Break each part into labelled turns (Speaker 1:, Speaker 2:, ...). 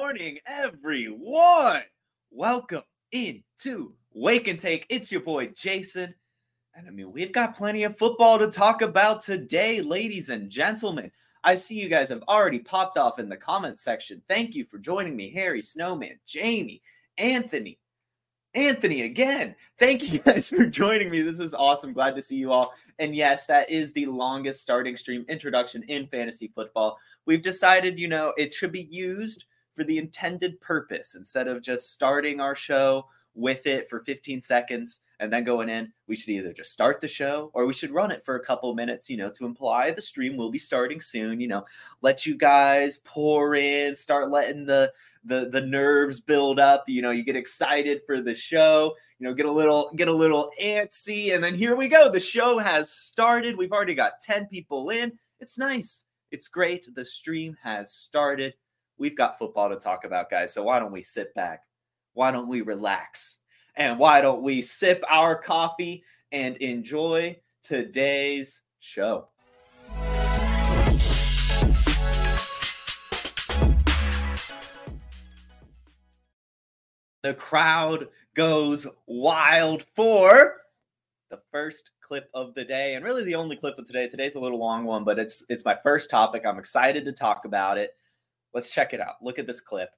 Speaker 1: Morning, everyone. Welcome into Wake and Take. It's your boy Jason. And I mean, we've got plenty of football to talk about today, ladies and gentlemen. I see you guys have already popped off in the comment section. Thank you for joining me, Harry Snowman, Jamie, Anthony, Anthony again. Thank you guys for joining me. This is awesome. Glad to see you all. And yes, that is the longest starting stream introduction in fantasy football. We've decided, you know, it should be used for the intended purpose instead of just starting our show with it for 15 seconds and then going in. We should either just start the show or we should run it for a couple minutes, you know, to imply the stream will be starting soon, you know, let you guys pour in, start letting the the the nerves build up, you know, you get excited for the show, you know, get a little get a little antsy and then here we go. The show has started. We've already got 10 people in. It's nice. It's great. The stream has started. We've got football to talk about, guys. So why don't we sit back? Why don't we relax? And why don't we sip our coffee and enjoy today's show? The crowd goes wild for the first clip of the day and really the only clip of today. Today's a little long one, but it's it's my first topic. I'm excited to talk about it. Let's check it out. Look at this clip.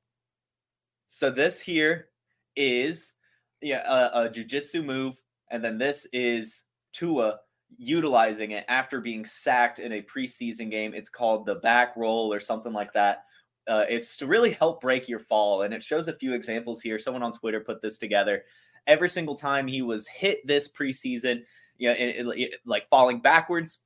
Speaker 1: So this here is yeah a, a jujitsu move, and then this is Tua utilizing it after being sacked in a preseason game. It's called the back roll or something like that. Uh, it's to really help break your fall, and it shows a few examples here. Someone on Twitter put this together. Every single time he was hit this preseason, you know, it, it, it, like falling backwards,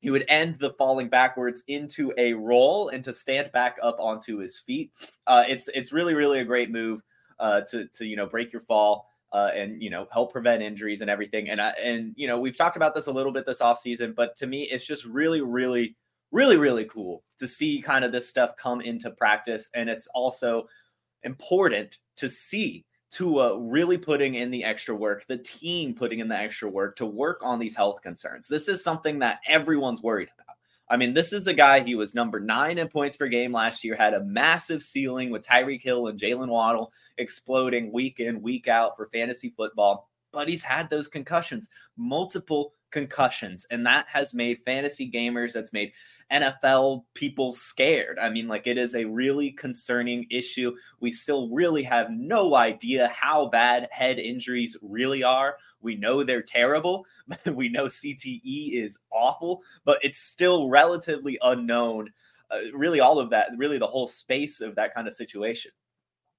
Speaker 1: he would end the falling backwards into a roll and to stand back up onto his feet. Uh, it's it's really really a great move uh, to to you know break your fall uh, and you know help prevent injuries and everything. And I, and you know we've talked about this a little bit this off season, but to me it's just really really really really cool to see kind of this stuff come into practice, and it's also important to see Tua uh, really putting in the extra work, the team putting in the extra work to work on these health concerns. This is something that everyone's worried about. I mean, this is the guy, he was number nine in points per game last year, had a massive ceiling with Tyreek Hill and Jaylen Waddle exploding week in, week out for fantasy football. But he's had those concussions, multiple concussions, and that has made fantasy gamers, that's made NFL people scared. I mean, like it is a really concerning issue. We still really have no idea how bad head injuries really are. We know they're terrible. we know CTE is awful, but it's still relatively unknown. Uh, really, all of that, really, the whole space of that kind of situation.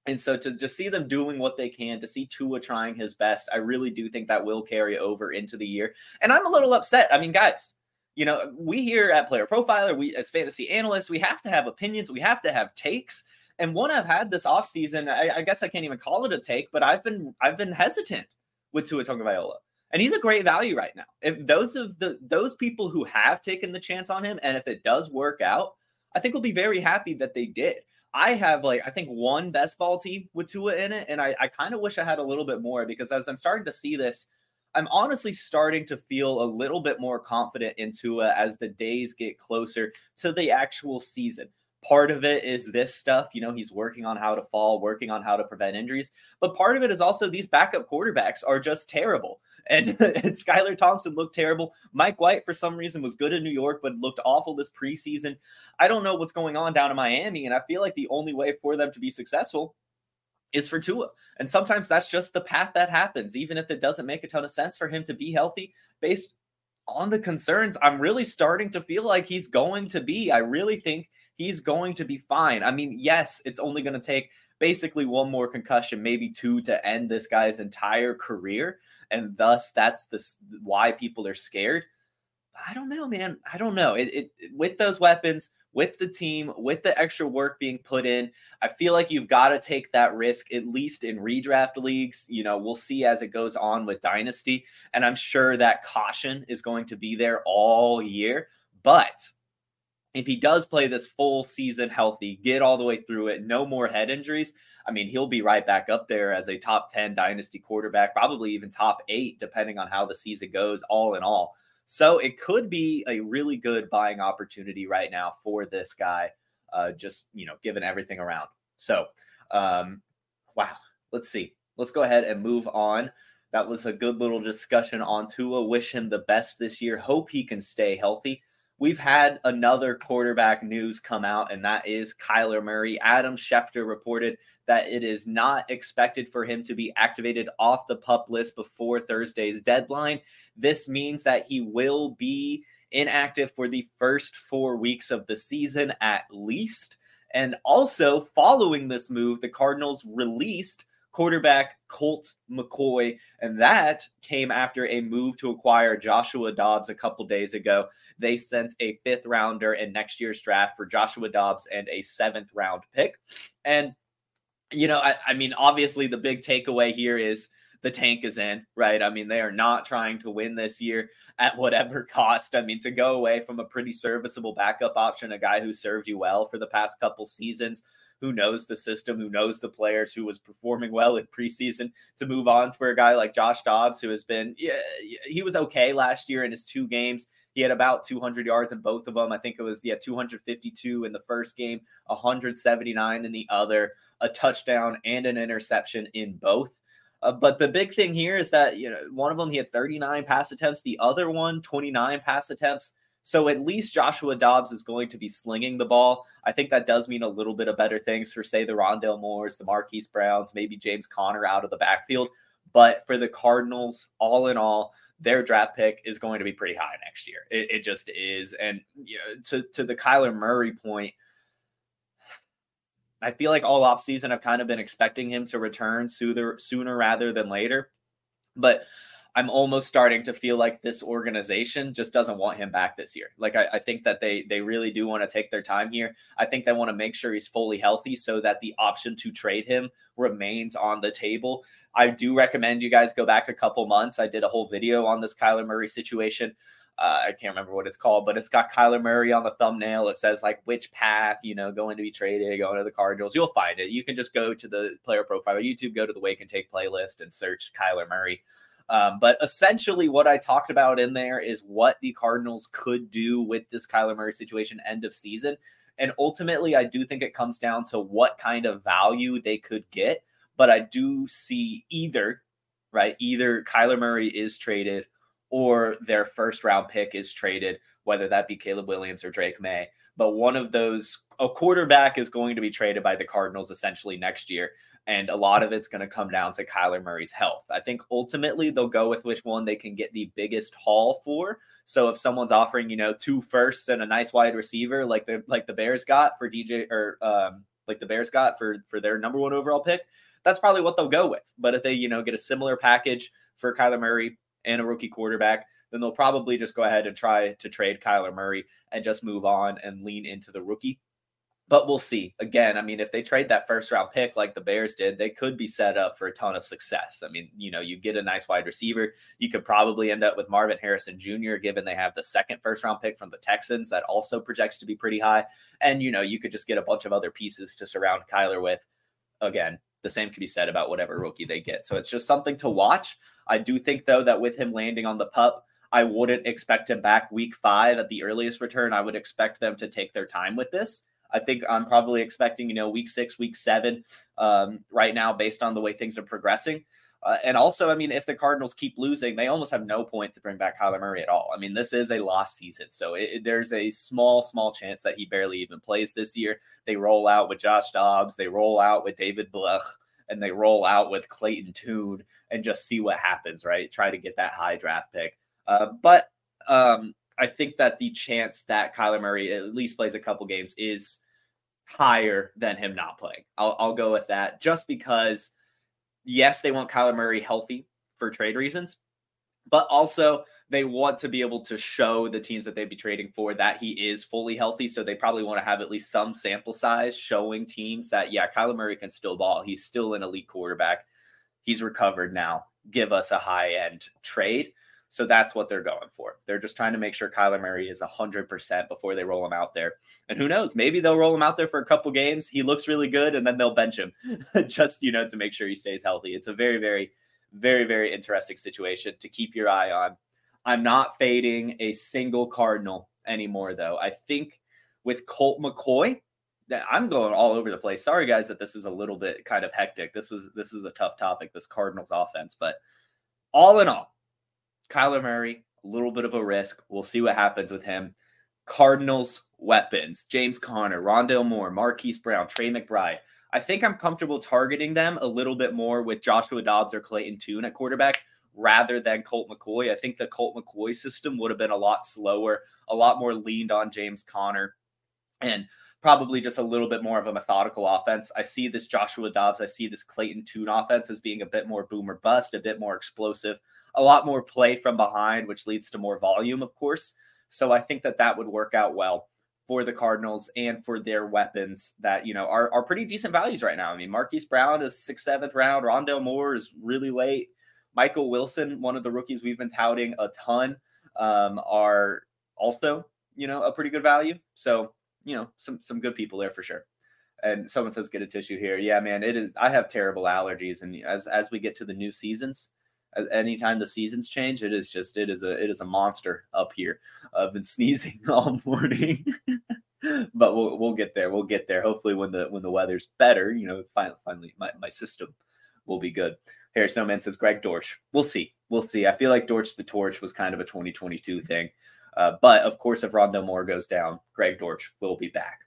Speaker 1: And so to just see them doing what they can, to see Tua trying his best, I really do think that will carry over into the year. And I'm a little upset. I mean, guys, you know, we here at Player Profiler, we as fantasy analysts, we have to have opinions, we have to have takes. And one I've had this offseason, I, I guess I can't even call it a take, but I've been I've been hesitant with Tua Tagovailoa. And he's a great value right now. If those of the those people who have taken the chance on him, and if it does work out, I think we'll be very happy that they did. I have like I think one best ball team with Tua in it, and I, I kind of wish I had a little bit more because as I'm starting to see this I'm honestly starting to feel a little bit more confident in Tua as the days get closer to the actual season. Part of it is this stuff, you know, he's working on how to fall, working on how to prevent injuries. But part of it is also these backup quarterbacks are just terrible. And, and Skylar Thompson looked terrible. Mike White, for some reason, was good in New York, but looked awful this preseason. I don't know what's going on down in Miami. And I feel like the only way for them to be successful is for Tua. And sometimes that's just the path that happens, even if it doesn't make a ton of sense for him to be healthy based on the concerns. I'm really starting to feel like he's going to be. I really think he's going to be fine. I mean, yes, it's only going to take basically one more concussion, maybe two to end this guy's entire career. And thus, that's this why people are scared. I don't know, man. I don't know. It, it with those weapons, with the team, with the extra work being put in, I feel like you've got to take that risk at least in redraft leagues. You know, we'll see as it goes on with Dynasty, and I'm sure that caution is going to be there all year. But if he does play this full season healthy, get all the way through it, no more head injuries, I mean, he'll be right back up there as a top 10 dynasty quarterback, probably even top eight, depending on how the season goes, all in all. So it could be a really good buying opportunity right now for this guy, uh, just, you know, given everything around. So, um, wow, let's see. Let's go ahead and move on. That was a good little discussion on Tua. Wish him the best this year. Hope he can stay healthy we've had another quarterback news come out, and that is Kyler Murray. Adam Schefter reported that it is not expected for him to be activated off the pup list before Thursday's deadline. This means that he will be inactive for the first four weeks of the season at least. And also, following this move, the Cardinals released quarterback Colt McCoy, and that came after a move to acquire Joshua Dobbs a couple days ago. They sent a fifth rounder in next year's draft for Joshua Dobbs and a seventh round pick. And, you know, I, I mean, obviously, the big takeaway here is the tank is in, right? I mean, they are not trying to win this year at whatever cost. I mean, to go away from a pretty serviceable backup option, a guy who served you well for the past couple seasons, who knows the system, who knows the players, who was performing well in preseason to move on for a guy like Josh Dobbs, who has been, yeah, he was okay last year in his two games. He had about 200 yards in both of them. I think it was, yeah, 252 in the first game, 179 in the other, a touchdown and an interception in both. Uh, but the big thing here is that, you know, one of them he had 39 pass attempts, the other one, 29 pass attempts. So at least Joshua Dobbs is going to be slinging the ball. I think that does mean a little bit of better things for, say, the Rondale Moores, the Marquise Browns, maybe James Conner out of the backfield. But for the Cardinals, all in all, their draft pick is going to be pretty high next year. It, it just is. And you know, to to the Kyler Murray point, I feel like all offseason I've kind of been expecting him to return sooner sooner rather than later. But I'm almost starting to feel like this organization just doesn't want him back this year. Like I, I think that they they really do want to take their time here. I think they want to make sure he's fully healthy so that the option to trade him remains on the table. I do recommend you guys go back a couple months. I did a whole video on this Kyler Murray situation. Uh, I can't remember what it's called, but it's got Kyler Murray on the thumbnail. It says like which path, you know, going to be traded, going to the Cardinals. You'll find it. You can just go to the player profile YouTube, go to the Wake and Take playlist, and search Kyler Murray. Um, but essentially, what I talked about in there is what the Cardinals could do with this Kyler Murray situation end of season. And ultimately, I do think it comes down to what kind of value they could get. But I do see either, right? Either Kyler Murray is traded or their first round pick is traded, whether that be Caleb Williams or Drake Maye. But one of those, a quarterback is going to be traded by the Cardinals essentially next year. And a lot of it's going to come down to Kyler Murray's health. I think ultimately they'll go with which one they can get the biggest haul for. So if someone's offering, you know, two firsts and a nice wide receiver like the like the Bears got for DJ or um, like the Bears got for for their number one overall pick, that's probably what they'll go with. But if they, you know, get a similar package for Kyler Murray and a rookie quarterback, then they'll probably just go ahead and try to trade Kyler Murray and just move on and lean into the rookie but we'll see. Again, I mean, if they trade that first round pick like the Bears did, they could be set up for a ton of success. I mean, you know, you get a nice wide receiver. You could probably end up with Marvin Harrison Jr., given they have the second first round pick from the Texans that also projects to be pretty high. And, you know, you could just get a bunch of other pieces to surround Kyler with. Again, the same could be said about whatever rookie they get. So it's just something to watch. I do think, though, that with him landing on the pup, I wouldn't expect him back week five at the earliest return. I would expect them to take their time with this I think I'm probably expecting, you know, week six, week seven um, right now based on the way things are progressing. Uh, and also, I mean, if the Cardinals keep losing, they almost have no point to bring back Kyler Murray at all. I mean, this is a lost season. So it, there's a small, small chance that he barely even plays this year. They roll out with Josh Dobbs, they roll out with David Blough, and they roll out with Clayton Tune and just see what happens, right? Try to get that high draft pick. Uh, but um, I think that the chance that Kyler Murray at least plays a couple games is higher than him not playing. I'll, I'll go with that just because, yes, they want Kyler Murray healthy for trade reasons, but also they want to be able to show the teams that they'd be trading for that he is fully healthy. So they probably want to have at least some sample size showing teams that, yeah, Kyler Murray can still ball. He's still an elite quarterback. He's recovered now. Give us a high end trade. So that's what they're going for. They're just trying to make sure Kyler Murray is 100% before they roll him out there. And who knows, maybe they'll roll him out there for a couple games. He looks really good and then they'll bench him just, you know, to make sure he stays healthy. It's a very, very, very, very interesting situation to keep your eye on. I'm not fading a single Cardinal anymore, though. I think with Colt McCoy, I'm going all over the place. Sorry, guys, that this is a little bit kind of hectic. This was this is a tough topic, this Cardinals offense, but all in all, Kyler Murray, a little bit of a risk. We'll see what happens with him. Cardinals weapons: James Conner, Rondale Moore, Marquise Brown, Trey McBride. I think I'm comfortable targeting them a little bit more with Joshua Dobbs or Clayton Tune at quarterback rather than Colt McCoy. I think the Colt McCoy system would have been a lot slower, a lot more leaned on James Conner, and probably just a little bit more of a methodical offense. I see this Joshua Dobbs, I see this Clayton Tune offense as being a bit more boomer bust, a bit more explosive, a lot more play from behind, which leads to more volume, of course. So I think that that would work out well for the Cardinals and for their weapons that, you know, are, are pretty decent values right now. I mean, Marquise Brown is sixth, seventh round. Rondale Moore is really late. Michael Wilson, one of the rookies we've been touting a ton, um, are also, you know, a pretty good value. So, you know, some some good people there for sure. And someone says get a tissue here. Yeah, man, it is. I have terrible allergies, and as as we get to the new seasons, anytime the seasons change, it is just it is a it is a monster up here. I've been sneezing all morning, but we'll we'll get there. We'll get there. Hopefully, when the when the weather's better, you know, finally, finally my my system will be good. Harry Snowman says Greg Dortch. We'll see. We'll see. I feel like Dortch the Torch was kind of a 2022 thing. Uh, but of course, if Rondale Moore goes down, Greg Dortch will be back.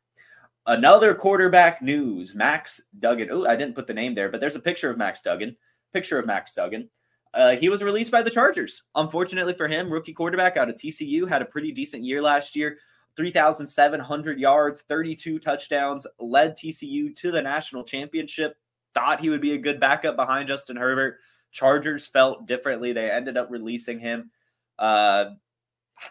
Speaker 1: Another quarterback news Max Duggan. Oh, I didn't put the name there, but there's a picture of Max Duggan. Picture of Max Duggan. Uh, he was released by the Chargers. Unfortunately for him, rookie quarterback out of TCU had a pretty decent year last year 3,700 yards, 32 touchdowns, led TCU to the national championship thought he would be a good backup behind Justin Herbert. Chargers felt differently. They ended up releasing him. Uh,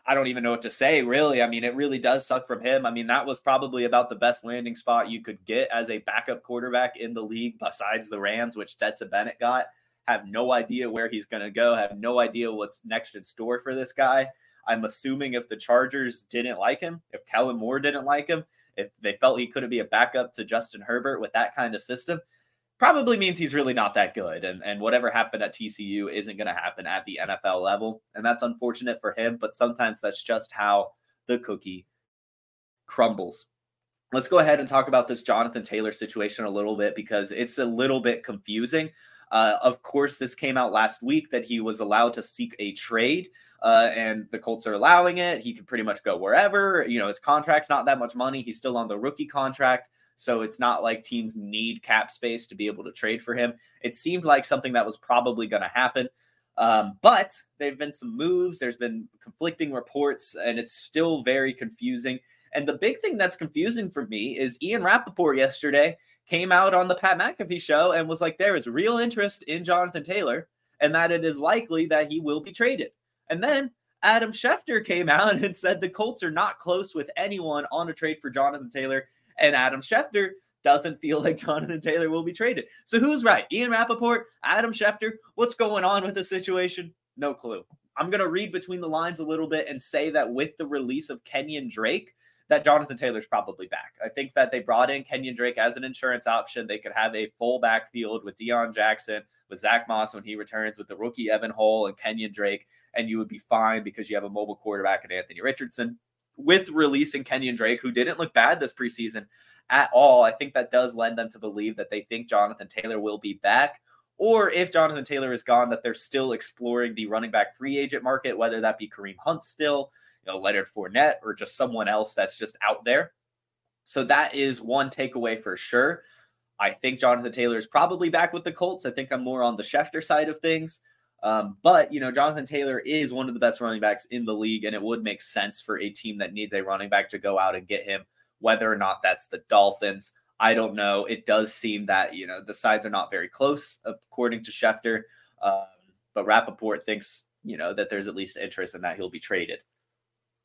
Speaker 1: I don't even know what to say, really. I mean, it really does suck from him. I mean, that was probably about the best landing spot you could get as a backup quarterback in the league, besides the Rams, which Stetson Bennett got. Have no idea where he's going to go. Have no idea what's next in store for this guy. I'm assuming if the Chargers didn't like him, if Kellen Moore didn't like him, if they felt he couldn't be a backup to Justin Herbert with that kind of system, probably means he's really not that good. And, and whatever happened at TCU isn't going to happen at the NFL level. And that's unfortunate for him, but sometimes that's just how the cookie crumbles. Let's go ahead and talk about this Jonathan Taylor situation a little bit because it's a little bit confusing. Uh, of course, this came out last week that he was allowed to seek a trade, uh, and the Colts are allowing it. He can pretty much go wherever. You know, his contract's not that much money. He's still on the rookie contract. So it's not like teams need cap space to be able to trade for him. It seemed like something that was probably going to happen. Um, but there have been some moves, there's been conflicting reports, and it's still very confusing. And the big thing that's confusing for me is Ian Rapoport yesterday came out on the Pat McAfee show and was like, there is real interest in Jonathan Taylor and that it is likely that he will be traded. And then Adam Schefter came out and said the Colts are not close with anyone on a trade for Jonathan Taylor and Adam Schefter doesn't feel like Jonathan Taylor will be traded. So who's right? Ian Rapoport, Adam Schefter? What's going on with the situation? No clue. I'm going to read between the lines a little bit and say that with the release of Kenyon Drake, that Jonathan Taylor's probably back. I think that they brought in Kenyon Drake as an insurance option. They could have a full backfield with Deon Jackson, with Zach Moss when he returns, with the rookie Evan Hull and Kenyon Drake, and you would be fine because you have a mobile quarterback in Anthony Richardson with releasing Kenyon Drake, who didn't look bad this preseason at all, I think that does lend them to believe that they think Jonathan Taylor will be back. Or if Jonathan Taylor is gone, that they're still exploring the running back free agent market, whether that be Kareem Hunt still, you know, Leonard Fournette, or just someone else that's just out there. So that is one takeaway for sure. I think Jonathan Taylor is probably back with the Colts. I think I'm more on the Schefter side of things. Um, but you know, Jonathan Taylor is one of the best running backs in the league, and it would make sense for a team that needs a running back to go out and get him Whether or not that's the Dolphins, I don't know. It does seem that, you know, the sides are not very close, according to Schefter. Um, but Rapoport thinks, you know, that there's at least interest in that he'll be traded.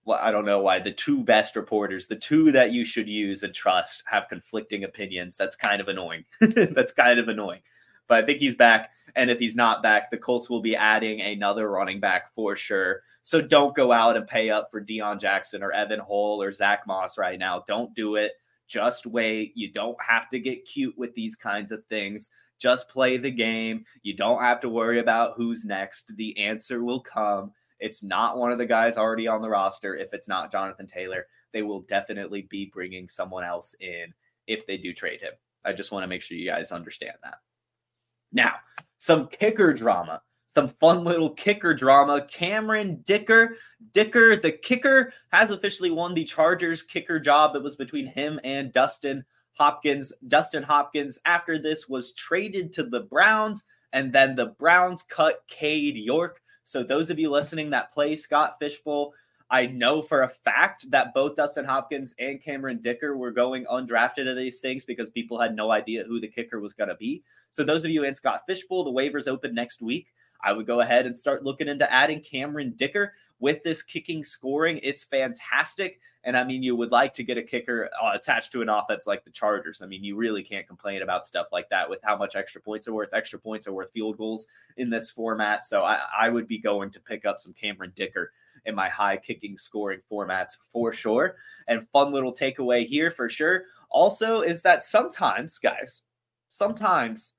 Speaker 1: Well, I don't know why the two best reporters, the two that you should use and trust, have conflicting opinions. That's kind of annoying. That's kind of annoying. But I think he's back. And if he's not back, the Colts will be adding another running back for sure. So don't go out and pay up for Deon Jackson or Evan Hull or Zach Moss right now. Don't do it. Just wait. You don't have to get cute with these kinds of things. Just play the game. You don't have to worry about who's next. The answer will come. It's not one of the guys already on the roster. If it's not Jonathan Taylor, they will definitely be bringing someone else in if they do trade him. I just want to make sure you guys understand that. Now, some kicker drama some fun little kicker drama. Cameron Dicker, Dicker, the kicker, has officially won the Chargers kicker job. It was between him and Dustin Hopkins. Dustin Hopkins, after this, was traded to the Browns, and then the Browns cut Cade York. So, those of you listening that play Scott Fishbowl, I know for a fact that both Dustin Hopkins and Cameron Dicker were going undrafted of these things because people had no idea who the kicker was going to be. So, those of you in Scott Fishbowl, the waivers open next week. I would go ahead and start looking into adding Cameron Dicker with this kicking scoring. It's fantastic. And I mean, you would like to get a kicker uh, attached to an offense like the Chargers. I mean, you really can't complain about stuff like that with how much extra points are worth. Extra points are worth field goals in this format. So I, I would be going to pick up some Cameron Dicker in my high kicking scoring formats for sure. And fun little takeaway here for sure also is that sometimes, guys, sometimes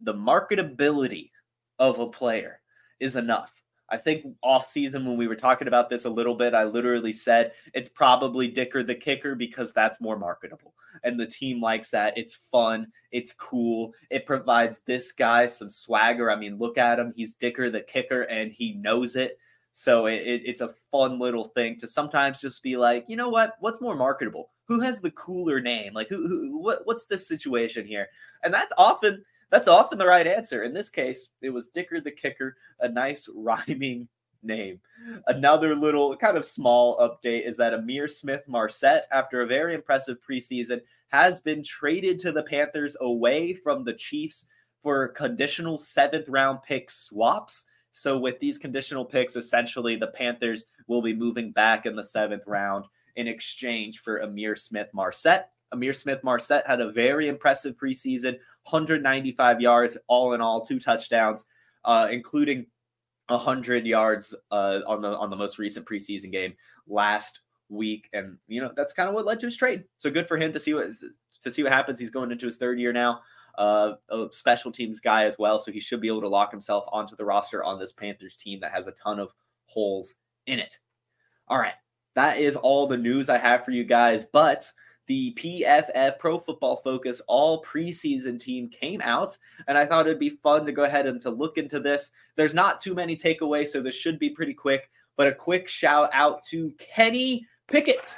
Speaker 1: the marketability of a player is enough. I think off season when we were talking about this a little bit, I literally said it's probably Dicker the kicker because that's more marketable. And the team likes that. It's fun. It's cool. It provides this guy some swagger. I mean, look at him. He's Dicker the kicker and he knows it. So it, it, it's a fun little thing to sometimes just be like, you know what? What's more marketable? Who has the cooler name? Like, who, who what, what's this situation here? And that's often that's often the right answer. In this case, it was Dicker the Kicker, a nice rhyming name. Another little kind of small update is that Ihmir Smith Marsette, after a very impressive preseason, has been traded to the Panthers away from the Chiefs for conditional seventh round pick swaps. So, with these conditional picks, essentially the Panthers will be moving back in the seventh round in exchange for Ihmir Smith Marsette. Ihmir Smith Marsette had a very impressive preseason, 195 yards all in all, two touchdowns, uh, including 100 yards uh, on the on the most recent preseason game last week, and you know that's kind of what led to his trade. So good for him to see what to see what happens. He's going into his third year now. Uh, a special teams guy as well, so he should be able to lock himself onto the roster on this Panthers team that has a ton of holes in it. All right, that is all the news I have for you guys, but the PFF Pro Football Focus all preseason team came out, and I thought it'd be fun to go ahead and to look into this. There's not too many takeaways, so this should be pretty quick. But a quick shout out to Kenny Pickett.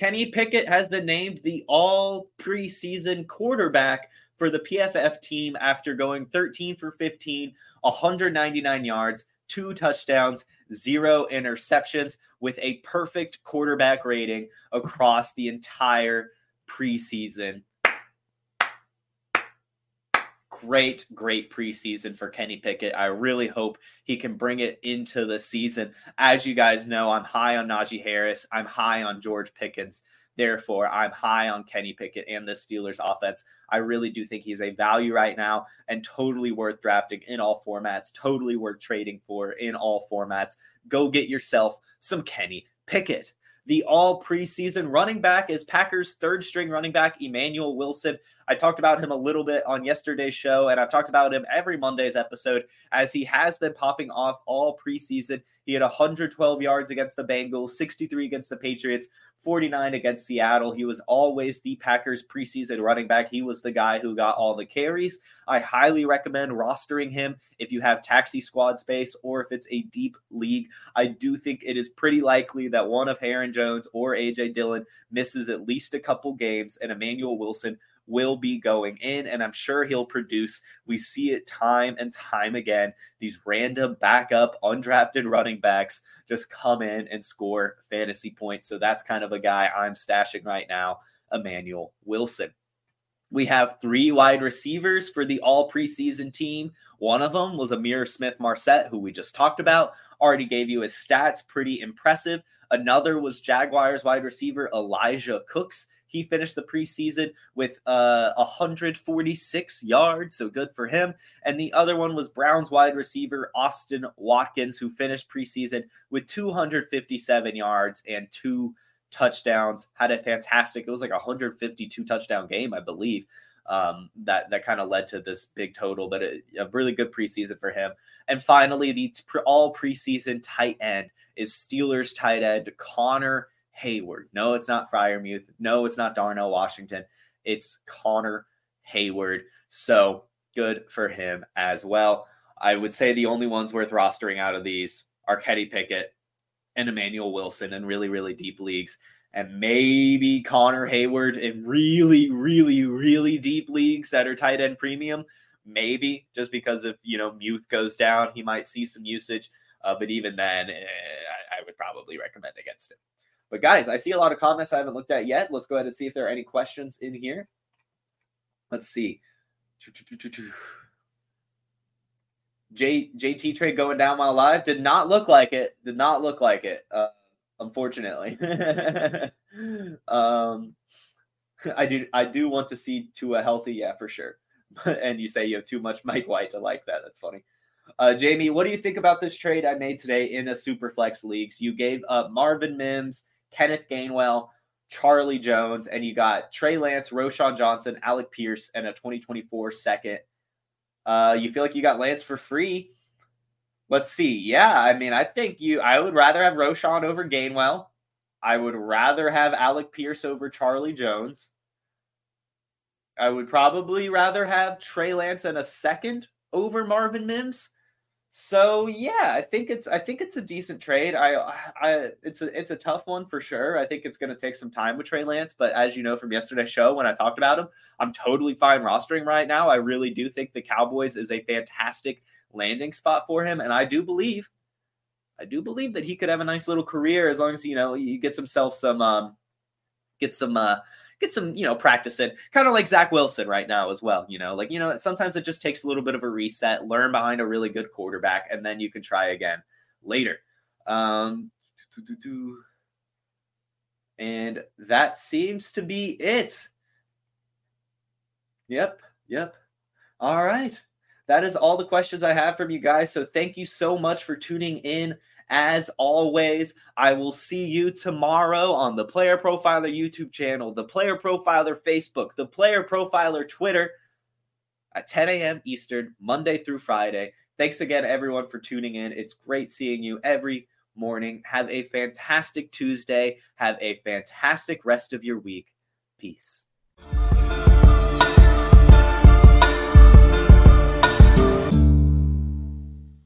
Speaker 1: Kenny Pickett has been named the all preseason quarterback for the PFF team after going 13 for 15, 199 yards, two touchdowns, zero interceptions, with a perfect quarterback rating across the entire preseason. Great, great preseason for Kenny Pickett. I really hope he can bring it into the season. As you guys know, I'm high on Najee Harris. I'm high on George Pickens. Therefore, I'm high on Kenny Pickett and the Steelers offense. I really do think he's a value right now and totally worth drafting in all formats, totally worth trading for in all formats. Go get yourself some Kenny Pickett. The all preseason running back is Packers' third string running back, Emmanuel Wilson. I talked about him a little bit on yesterday's show, and I've talked about him every Monday's episode as he has been popping off all preseason. He had 112 yards against the Bengals, 63 against the Patriots, 49 against Seattle. He was always the Packers preseason running back. He was the guy who got all the carries. I highly recommend rostering him if you have taxi squad space or if it's a deep league. I do think it is pretty likely that one of Aaron Jones or AJ Dillon misses at least a couple games and Emmanuel Wilson will be going in, and I'm sure he'll produce. We see it time and time again. These random backup, undrafted running backs just come in and score fantasy points. So that's kind of a guy I'm stashing right now, Emmanuel Wilson. We have three wide receivers for the all preseason team. One of them was Ihmir Smith Marsette, who we just talked about. Already gave you his stats, pretty impressive. Another was Jaguars wide receiver Elijah Cooks. He finished the preseason with uh, 146 yards, so good for him. And the other one was Browns wide receiver Austin Watkins, who finished preseason with 257 yards and two touchdowns. Had a fantastic, it was like a 152 touchdown game, I believe. Um, that that kind of led to this big total, but it, a really good preseason for him. And finally, the all preseason tight end is Steelers tight end Connor Heyward. No, it's not Freiermuth. No, it's not Darnell Washington. It's Connor Heyward. So good for him as well. I would say the only ones worth rostering out of these are Kenny Pickett and Emmanuel Wilson in really, really deep leagues. And maybe Connor Heyward in really, really, really deep leagues that are tight end premium. Maybe just because if, you know, Muth goes down, he might see some usage. Uh, but even then, eh, I, I would probably recommend against him. But guys, I see a lot of comments I haven't looked at yet. Let's go ahead and see if there are any questions in here. Let's see. J, JT trade going down while live did not look like it. Did not look like it. Uh, unfortunately. um, I do I do want to see Tua healthy, yeah, for sure. and you say you have too much Mike White. I like that. That's funny. Uh, Jamie, what do you think about this trade I made today in a super flex leagues? You gave up Marvin Mims, Kenneth Gainwell, Charlie Jones, and you got Trey Lance, Roschon Johnson, Alec Pierce, and a 2024 second. Uh, you feel like you got Lance for free. Let's see. Yeah, I mean, I think you. I would rather have Roschon over Gainwell. I would rather have Alec Pierce over Charlie Jones. I would probably rather have Trey Lance and a second over Marvin Mims. So yeah, I think it's I think it's a decent trade. I I it's a it's a tough one for sure. I think it's going to take some time with Trey Lance, but as you know from yesterday's show when I talked about him, I'm totally fine rostering right now. I really do think the Cowboys is a fantastic landing spot for him, and I do believe, I do believe that he could have a nice little career as long as you know he gets himself some um, get some uh get some, you know, practice in. Kind of like Zach Wilson right now as well. You know, like, you know, sometimes it just takes a little bit of a reset, learn behind a really good quarterback, and then you can try again later. Um, and that seems to be it. Yep. Yep. All right. That is all the questions I have from you guys. So thank you so much for tuning in as always, I will see you tomorrow on the Player Profiler YouTube channel, the Player Profiler Facebook, the Player Profiler Twitter at 10 a.m. Eastern, Monday through Friday. Thanks again, everyone, for tuning in. It's great seeing you every morning. Have a fantastic Tuesday. Have a fantastic rest of your week. Peace.